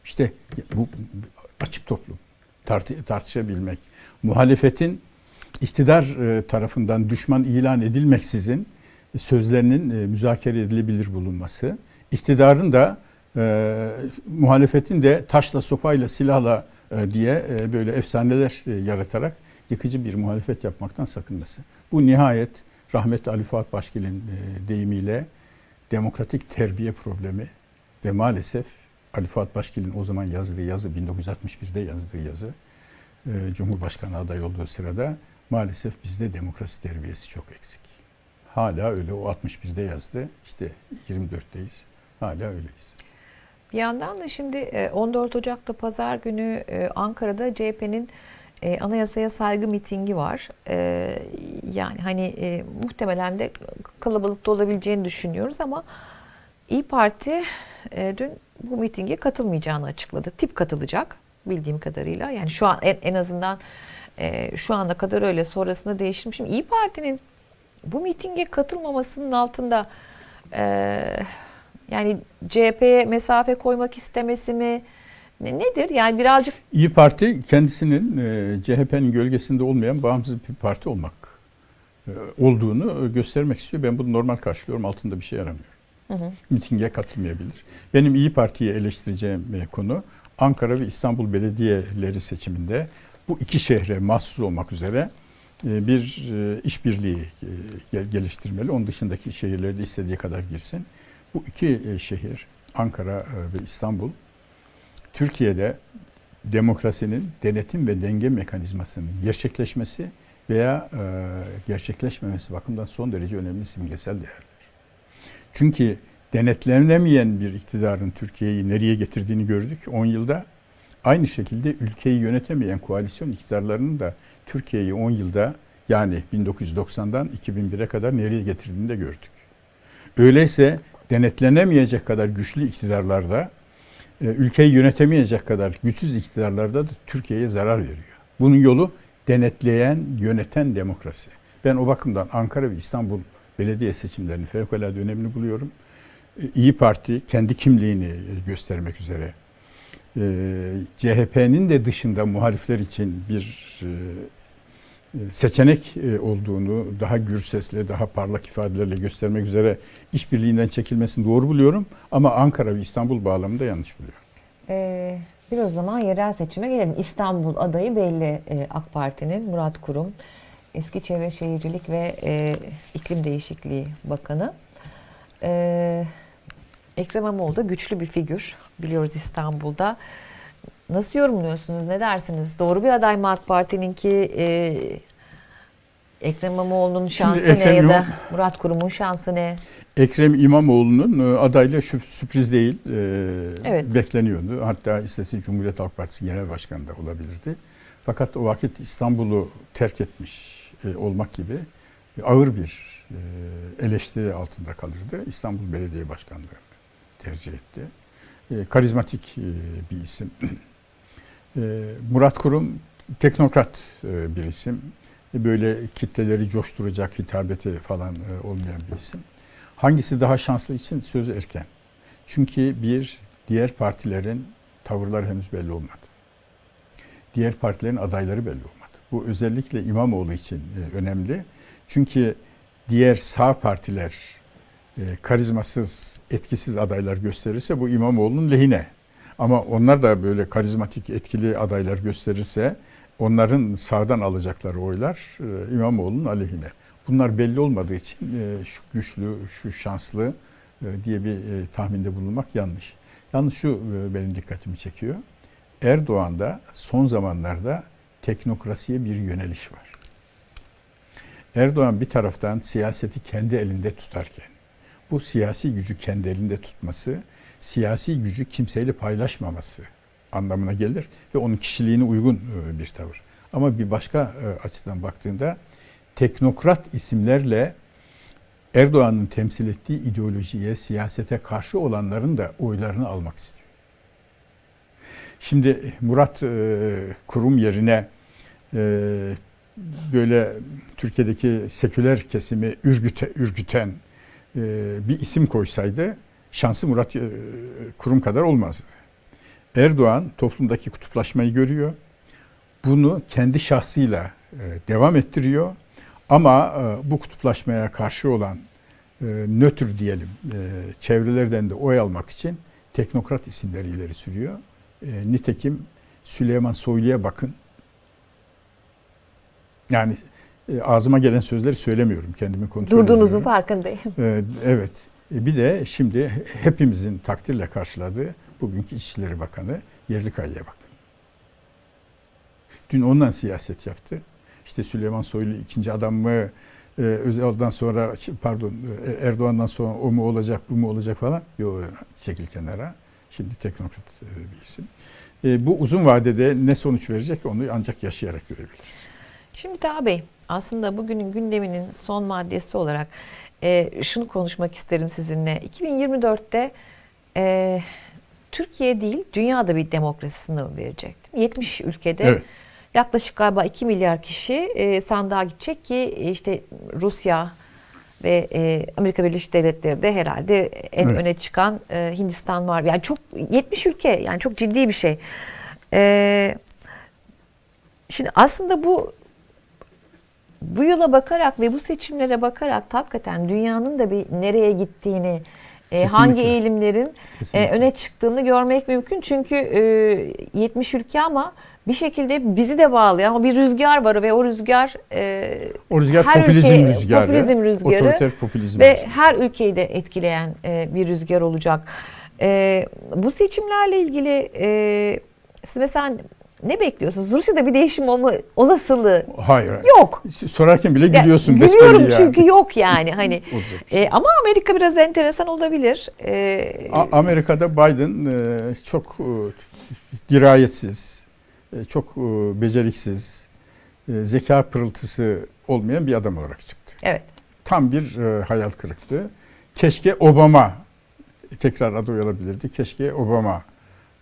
İşte bu açık toplum. Tartı, tartışabilmek. Muhalefetin iktidar e, tarafından düşman ilan edilmeksizin sözlerinin e, müzakere edilebilir bulunması. İktidarın da e, muhalefetin de taşla, sopayla, silahla e, diye e, böyle efsaneler e, yaratarak yıkıcı bir muhalefet yapmaktan sakınması. Bu nihayet rahmetli Ali Fuat Başgil'in e, deyimiyle demokratik terbiye problemi ve maalesef Ali Fuat Başgil'in o zaman yazdığı yazı 1961'de yazdığı yazı e, Cumhurbaşkanı adayı olduğu sırada maalesef bizde demokrasi terbiyesi çok eksik. Hala öyle o 61'de yazdı. İşte 24'teyiz. Hala öyleyiz. Bir yandan da şimdi e, 14 Ocak'ta pazar günü e, Ankara'da CHP'nin e, anayasaya saygı mitingi var. E, yani hani e, muhtemelen de kalabalıkta olabileceğini düşünüyoruz ama İyi Parti e, dün bu mitinge katılmayacağını açıkladı. Tip katılacak bildiğim kadarıyla. Yani şu an en, azından e, şu ana kadar öyle sonrasında değiştirmiş. Şimdi İyi Parti'nin bu mitinge katılmamasının altında e, yani CHP'ye mesafe koymak istemesi mi? Ne, nedir? Yani birazcık İyi Parti kendisinin e, CHP'nin gölgesinde olmayan bağımsız bir parti olmak e, olduğunu göstermek istiyor. Ben bunu normal karşılıyorum. Altında bir şey aramıyor. Hı hı. Mitinge katılmayabilir. Benim İyi Parti'yi eleştireceğim e, konu Ankara ve İstanbul belediyeleri seçiminde bu iki şehre mahsus olmak üzere e, bir e, işbirliği gel- geliştirmeli. Onun dışındaki şehirlerde istediği kadar girsin. Bu iki e, şehir Ankara e, ve İstanbul Türkiye'de demokrasinin denetim ve denge mekanizmasının gerçekleşmesi veya e, gerçekleşmemesi bakımından son derece önemli simgesel değerler. Çünkü denetlenemeyen bir iktidarın Türkiye'yi nereye getirdiğini gördük 10 yılda. Aynı şekilde ülkeyi yönetemeyen koalisyon iktidarlarının da Türkiye'yi 10 yılda yani 1990'dan 2001'e kadar nereye getirdiğini de gördük. Öyleyse denetlenemeyecek kadar güçlü iktidarlarda, e, ülkeyi yönetemeyecek kadar güçsüz iktidarlarda da Türkiye'ye zarar veriyor. Bunun yolu denetleyen, yöneten demokrasi. Ben o bakımdan Ankara ve İstanbul belediye seçimlerini fevkalade önemli buluyorum. E, İyi Parti kendi kimliğini e, göstermek üzere CHP'nin de dışında muhalifler için bir seçenek olduğunu daha gür sesle, daha parlak ifadelerle göstermek üzere işbirliğinden çekilmesini doğru buluyorum. Ama Ankara ve İstanbul bağlamında yanlış buluyorum. Ee, bir o zaman yerel seçime gelelim. İstanbul adayı belli e, AK Parti'nin Murat Kurum. Eski Çevre Şehircilik ve e, İklim Değişikliği Bakanı. E, Ekrem İmamoğlu da güçlü bir figür biliyoruz İstanbul'da. Nasıl yorumluyorsunuz? Ne dersiniz? Doğru bir aday mı AK Parti'ninki? E, Ekrem İmamoğlu'nun şansı Ekrem ne ya da Murat Kurum'un şansı ne? Ekrem İmamoğlu'nun e, adayla şüp- sürpriz değil, e, Evet. bekleniyordu. Hatta istese Cumhuriyet Halk Partisi Genel Başkanı da olabilirdi. Fakat o vakit İstanbul'u terk etmiş e, olmak gibi ağır bir e, eleştiri altında kalırdı. İstanbul Belediye Başkanlığı tercih etti. E, karizmatik e, bir isim. E, Murat Kurum teknokrat e, bir isim. E, Böyle kitleleri coşturacak hitabeti falan e, olmayan bir isim. Hangisi daha şanslı için sözü erken. Çünkü bir, diğer partilerin tavırları henüz belli olmadı. Diğer partilerin adayları belli olmadı. Bu özellikle İmamoğlu için önemli. Çünkü diğer sağ partiler karizmasız, etkisiz adaylar gösterirse bu İmamoğlu'nun lehine. Ama onlar da böyle karizmatik, etkili adaylar gösterirse onların sağdan alacakları oylar e, İmamoğlu'nun aleyhine. Bunlar belli olmadığı için e, şu güçlü, şu şanslı e, diye bir tahminde bulunmak yanlış. Yalnız şu benim dikkatimi çekiyor. Erdoğan'da son zamanlarda teknokrasiye bir yöneliş var. Erdoğan bir taraftan siyaseti kendi elinde tutarken, bu siyasi gücü kendi elinde tutması, siyasi gücü kimseyle paylaşmaması anlamına gelir ve onun kişiliğine uygun e, bir tavır. Ama bir başka e, açıdan baktığında teknokrat isimlerle Erdoğan'ın temsil ettiği ideolojiye, siyasete karşı olanların da oylarını almak istiyor. Şimdi Murat e, Kurum yerine böyle Türkiye'deki seküler kesimi ürgüte, ürgüten bir isim koysaydı şansı Murat e, Kurum kadar olmazdı. Erdoğan toplumdaki kutuplaşmayı görüyor. Bunu kendi şahsıyla e, devam ettiriyor. Ama e, bu kutuplaşmaya karşı olan nötr diyelim çevrelerden de oy almak için teknokrat isimleri ileri sürüyor. Nitekim Süleyman Soylu'ya bakın. Yani ağzıma gelen sözleri söylemiyorum. Kendimi kontrol Durduğunuzun ediyorum. farkındayım. E, evet. E, bir de şimdi hepimizin takdirle karşıladığı bugünkü İçişleri Bakanı Yerlikaya'ya bakın. Dün ondan siyaset yaptı. İşte Süleyman Soylu ikinci adam mı, e, Özal'dan sonra pardon e, Erdoğan'dan sonra o mu olacak, bu mu olacak falan. Yok çekil kenara. Şimdi teknokrat bir isim. Bu uzun vadede ne sonuç verecek onu ancak yaşayarak görebiliriz. Şimdi Taha Bey aslında bugünün gündeminin son maddesi olarak e, şunu konuşmak isterim sizinle. 2024'te e, Türkiye değil dünyada bir demokrasi sınavı verecek. 70 ülkede Evet. yaklaşık galiba 2 milyar kişi e, sandığa gidecek ki e, işte Rusya ve e, Amerika Birleşik Devletleri de herhalde en Evet. öne çıkan e, Hindistan var. Yani çok 70 ülke yani çok ciddi bir şey. E, şimdi aslında bu bu yıla bakarak ve bu seçimlere bakarak hakikaten dünyanın da bir nereye gittiğini, e, hangi eğilimlerin e, Kesinlikle. öne çıktığını görmek mümkün. Çünkü e, 70 ülke ama bir şekilde bizi de bağlayan o bir rüzgar var ve o rüzgar e, O rüzgar her popülizm ülke- rüzgarı. popülizm rüzgarı Otoriter popülizm ve rüzgarı. her ülkeyi de etkileyen e, bir rüzgar olacak. E, bu seçimlerle ilgili e, siz mesela ne bekliyorsunuz? Rusya'da bir değişim olma olasılığı Hayır. hayır. yok. Sorarken bile Ya, gülüyorsun. Gülüyorum besbelli yani. çünkü yok yani hani. Bir şey. E, ama Amerika biraz enteresan olabilir. E, Amerika'da Biden e, çok e, dirayetsiz, e, çok e, beceriksiz, e, zeka pırıltısı olmayan bir adam olarak çıktı. evet. Tam bir e, hayal kırıklığı. keşke Obama tekrar aday olabilirdi. Keşke Obama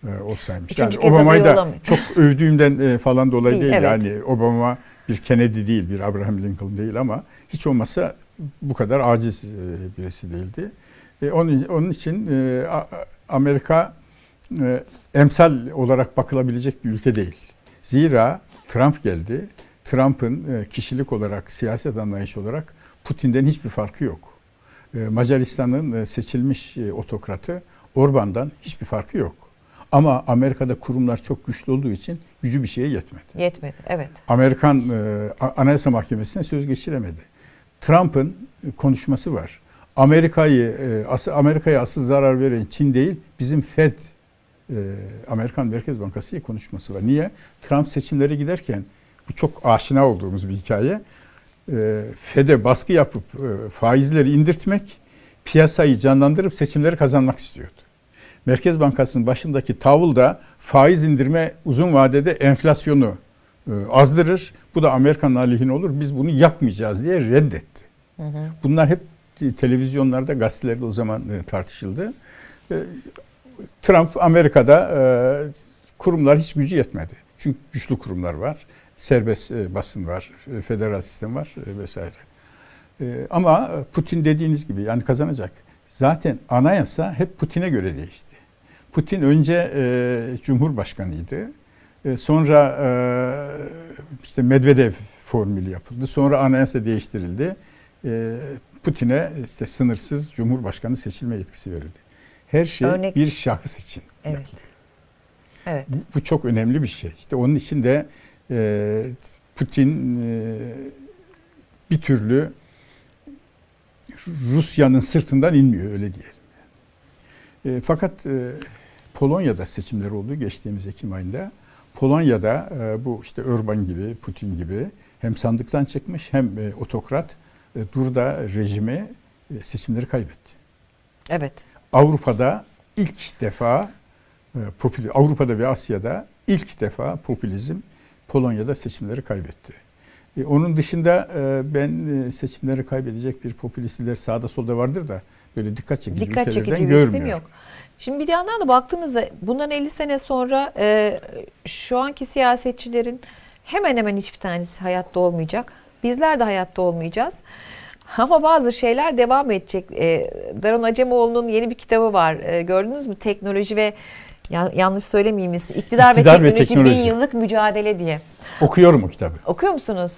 e, olsaymış. Üçüncü yani kez Obama'yı da çok övdüğümden e, falan dolayı Değil, evet. Yani Obama bir Kennedy değil, bir Abraham Lincoln değil ama hiç olmasa bu kadar aciz e, birisi değildi. E, onun, onun için e, Amerika e, emsal olarak bakılabilecek bir ülke değil. Zira Trump geldi. Trump'ın e, kişilik olarak, siyaset anlayışı olarak Putin'den hiçbir farkı yok. E, Macaristan'ın e, seçilmiş e, otokratı Orban'dan hiçbir farkı yok. Ama Amerika'da kurumlar çok güçlü olduğu için gücü bir şeye yetmedi. Yetmedi. Evet. Amerikan e, Anayasa Mahkemesi'ne söz geçiremedi. Trump'ın e, konuşması var. Amerika'yı e, asıl Amerika'ya asıl zarar veren Çin değil, bizim Fed e, Amerikan Merkez Bankası konuşması var. Niye? Trump seçimlere giderken bu çok aşina olduğumuz bir hikaye. E, Fed'e baskı yapıp e, faizleri indirtmek, piyasayı canlandırıp seçimleri kazanmak istiyordu. Merkez Bankası'nın başındaki tavıl da faiz indirme uzun vadede enflasyonu e, azdırır. Bu da Amerikan aleyhine olur. Biz bunu yapmayacağız diye reddetti. Hı hı. Bunlar hep televizyonlarda, gazetelerde o zaman e, tartışıldı. E, Trump Amerika'da kurumlar hiç gücü yetmedi. Çünkü güçlü kurumlar var. Serbest basın var, federal sistem var vesaire. Ama Putin dediğiniz gibi yani kazanacak. Zaten anayasa hep Putin'e göre değişti. Putin önce e, Cumhurbaşkanıydı. E, sonra e, işte Medvedev formülü yapıldı. Sonra anayasa değiştirildi. E, Putin'e işte sınırsız Cumhurbaşkanı seçilme yetkisi verildi. Her şey Örnek- bir şahıs için. Evet. Evet. Bu, bu çok önemli bir şey. İşte onun için de e, Putin e, bir türlü Rusya'nın sırtından inmiyor öyle diyelim. E, fakat e, Polonya'da seçimler oldu geçtiğimiz Ekim ayında. Polonya'da e, bu işte Orban gibi, Putin gibi hem sandıktan çıkmış hem e, otokrat e, Durda rejimi seçimleri kaybetti. Evet. Avrupa'da ilk defa Avrupa'da ve Asya'da ilk defa popülizm Polonya'da seçimleri kaybetti. Onun dışında ben seçimleri kaybedecek bir popülistler sağda solda vardır da böyle dikkat çekici Dikkat ülkelerden çekici bir görmüyor. yok. Şimdi bir yandan da baktığımızda bundan 50 sene sonra e, şu anki siyasetçilerin hemen hemen hiçbir tanesi hayatta olmayacak. Bizler de hayatta olmayacağız. Ama bazı şeyler devam edecek. E, Daron Acemoğlu'nun yeni bir kitabı var. E, gördünüz mü? Teknoloji ve ya- yanlış söylemeyeyim. İktidar, İktidar ve ve teknoloji, teknoloji. bin yıllık mücadele diye. Okuyorum o kitabı. Okuyor musunuz?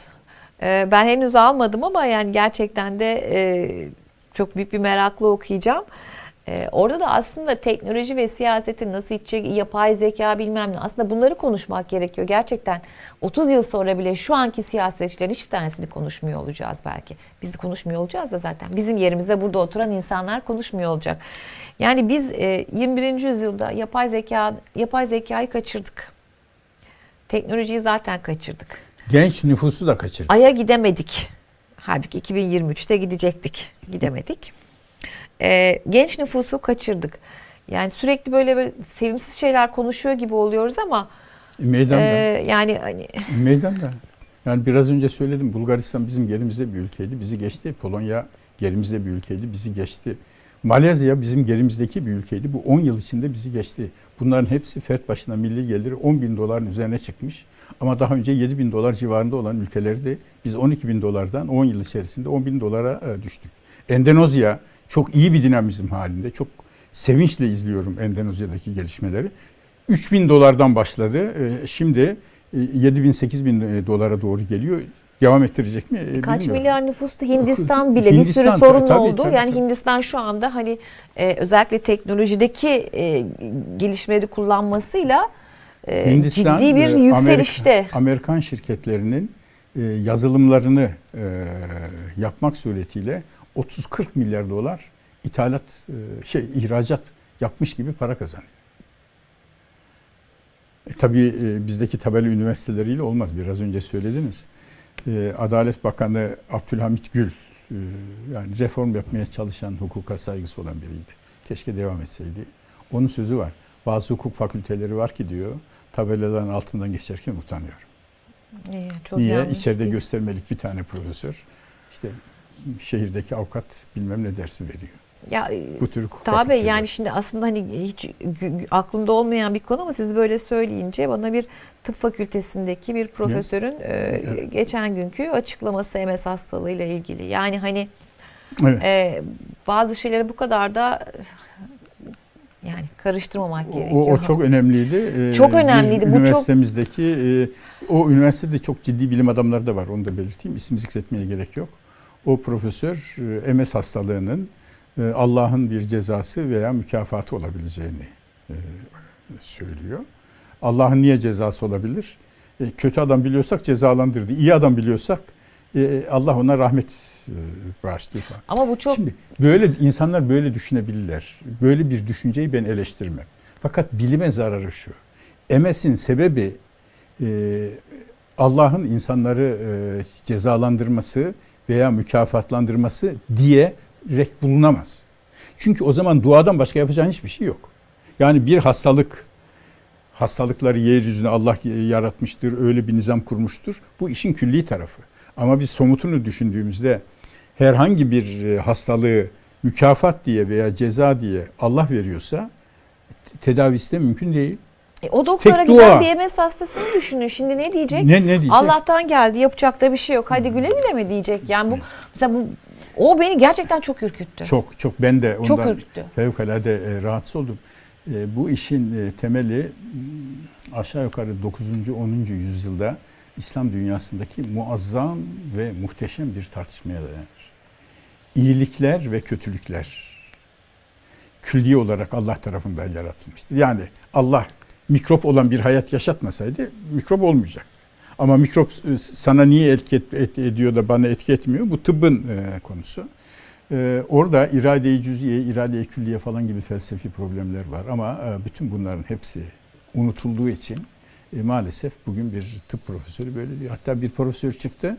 Ee, ben henüz almadım ama yani gerçekten de e, çok büyük bir merakla okuyacağım. Ee, orada da aslında teknoloji ve siyasetin nasıl içecek, yapay zeka bilmem ne. Aslında bunları konuşmak gerekiyor. Gerçekten 30 yıl sonra bile şu anki siyasetçilerin hiçbir tanesini konuşmuyor olacağız belki. Biz konuşmuyor olacağız da zaten. Bizim yerimizde burada oturan insanlar konuşmuyor olacak. Yani biz e, 21. yüzyılda yapay zeka yapay zekayı kaçırdık. Teknolojiyi zaten kaçırdık. Genç nüfusu da kaçırdı. Ay'a gidemedik. Halbuki 2023'te gidecektik. Gidemedik. Ee, genç nüfusu kaçırdık. Yani sürekli böyle, böyle sevimsiz şeyler konuşuyor gibi oluyoruz ama E, meydanda. e, yani hani Meydanda. Yani biraz önce söyledim Bulgaristan bizim gerimizde bir ülkeydi. Bizi geçti. Polonya gerimizde bir ülkeydi. Bizi geçti. Malezya bizim gerimizdeki bir ülkeydi. Bu 10 yıl içinde bizi geçti. Bunların hepsi fert başına milli geliri 10 bin doların üzerine çıkmış. Ama daha önce 7 bin dolar civarında olan ülkelerdi. Biz 12 bin dolardan 10 yıl içerisinde 10 bin dolara e, düştük. Endonezya çok iyi bir dinamizm halinde. Çok sevinçle izliyorum Endonezya'daki gelişmeleri. 3 bin dolardan başladı. E, Şimdi 7 bin 8 bin e, dolara doğru geliyor. Devam ettirecek mi? E, kaç bilmiyorum. milyar nüfusta Hindistan bile bir Hindistan, sürü sorun tabii, oldu. tabii, yani tabii. Hindistan şu anda hani e, özellikle teknolojideki e, gelişmeleri kullanmasıyla e, Hindistan, ciddi bir e, yükselişte. Amerika- Amerikan şirketlerinin e, yazılımlarını e, yapmak suretiyle 30-40 milyar dolar ithalat e, şey ihracat yapmış gibi para kazanıyor. E, tabii e, bizdeki tabela üniversiteleriyle olmaz. Biraz önce söylediniz. E, Adalet Bakanı Abdülhamit Gül e, yani reform yapmaya çalışan hukuka saygısı olan biriydi. Keşke devam etseydi. Onun sözü var. Bazı hukuk fakülteleri var ki diyor tabelaların altından geçerken utanıyor. İyi, çok Niye? yanlış İçeride değil. göstermelik bir tane profesör işte şehirdeki avukat bilmem ne dersi veriyor. Ya Bu tür Tabii fakülteleri. yani şimdi aslında hani hiç aklımda olmayan bir konu ama siz böyle söyleyince bana bir tıp fakültesindeki bir profesörün e, geçen günkü açıklaması MS hastalığıyla ilgili. Yani hani Evet. e, bazı şeyleri bu kadar da yani karıştırmamak O, gerekiyor. o çok önemliydi. Ee, Çok önemliydi. Bu çok- üniversitemizdeki e, o üniversitede çok ciddi bilim adamları da var. Onu da belirteyim. İsim zikretmeye gerek yok. O profesör e, MS hastalığının Allah'ın bir cezası veya mükafatı olabileceğini e, söylüyor. Allah'ın niye cezası olabilir? E, kötü adam biliyorsak cezalandırdı. İyi adam biliyorsak e, Allah ona rahmet e, bağışlıyor falan. Ama bu çok Şimdi böyle insanlar böyle düşünebilirler. Böyle bir düşünceyi ben eleştirmem. Fakat bilime zararı şu. MS'in sebebi e, Allah'ın insanları e, cezalandırması veya mükafatlandırması diyerek bulunamaz. Çünkü o zaman duadan başka yapacağın hiçbir şey yok. Yani bir hastalık hastalıkları yeryüzüne Allah yaratmıştır, öyle bir nizam kurmuştur. Bu işin külli tarafı. Ama biz somutunu düşündüğümüzde herhangi bir e, hastalığı mükafat diye veya ceza diye Allah veriyorsa tedavisi de mümkün değil. E, o doktora tek giden dua. bir MS hastasını düşünün. Şimdi ne diyecek? Ne ne diyecek? Allah'tan geldi yapacak da bir şey yok. Hadi güle güle mi diyecek? Yani bu mesela bu o beni gerçekten çok ürküttü. Çok çok ben de ondan Çok fevkalade e, rahatsız oldum. E, bu işin e, temeli aşağı yukarı 9. 10. yüzyılda İslam dünyasındaki muazzam ve muhteşem bir tartışmaya dayanır. İyilikler ve kötülükler külli olarak Allah tarafından yaratılmıştır. Yani Allah mikrop olan bir hayat yaşatmasaydı mikrop olmayacak. Ama mikrop e, sana niye etki et- et- ediyor da bana etki etmiyor? Bu tıbbın e, konusu. Ee, orada irade-i cüziye, irade-i külliye falan gibi felsefi problemler var ama e, bütün bunların hepsi unutulduğu için e, maalesef bugün bir tıp profesörü böyle diyor. Hatta bir profesör çıktı.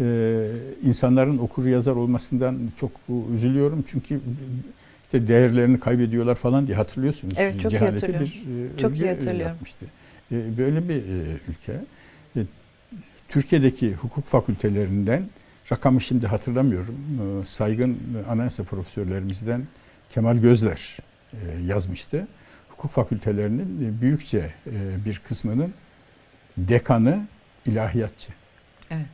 e, insanların okur yazar olmasından çok üzülüyorum çünkü işte değerlerini kaybediyorlar falan diye hatırlıyorsunuz. Evet, çok iyi Cehaleti hatırlıyorum. bir e, Çok iyi e, hatırlıyorum. yapmıştı. E, Böyle bir e, ülke. E, Türkiye'deki hukuk fakültelerinden rakamı şimdi hatırlamıyorum. Ee, Saygın e, anayasa profesörlerimizden Kemal Gözler e, yazmıştı. Hukuk fakültelerinin e, büyükçe e, bir kısmının dekanı ilahiyatçı. Evet.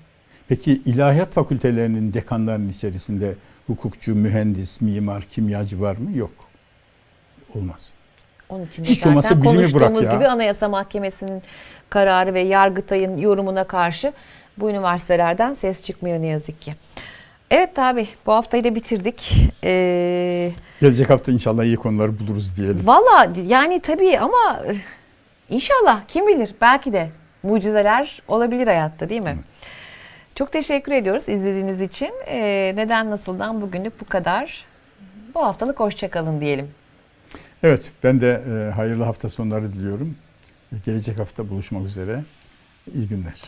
Peki ilahiyat fakültelerinin dekanlarının içerisinde hukukçu, mühendis, mimar, kimyacı var mı? Yok. Olmaz. Onun için Hiç olmazsa bilimi bırak ya. gibi Anayasa Mahkemesi'nin kararı ve Yargıtay'ın yorumuna karşı bu üniversitelerden ses çıkmıyor ne yazık ki. Evet abi bu haftayı da bitirdik. Ee, Gelecek hafta inşallah iyi konular buluruz diyelim. Valla yani tabii ama eh, inşallah kim bilir belki de mucizeler olabilir hayatta değil mi? Çok teşekkür ediyoruz izlediğiniz için. Ee, neden nasıldan bugünlük bu kadar. Bu haftalık hoşçakalın diyelim. Evet, ben de e, hayırlı hafta sonları diliyorum. Gelecek hafta buluşmak üzere. İyi günler.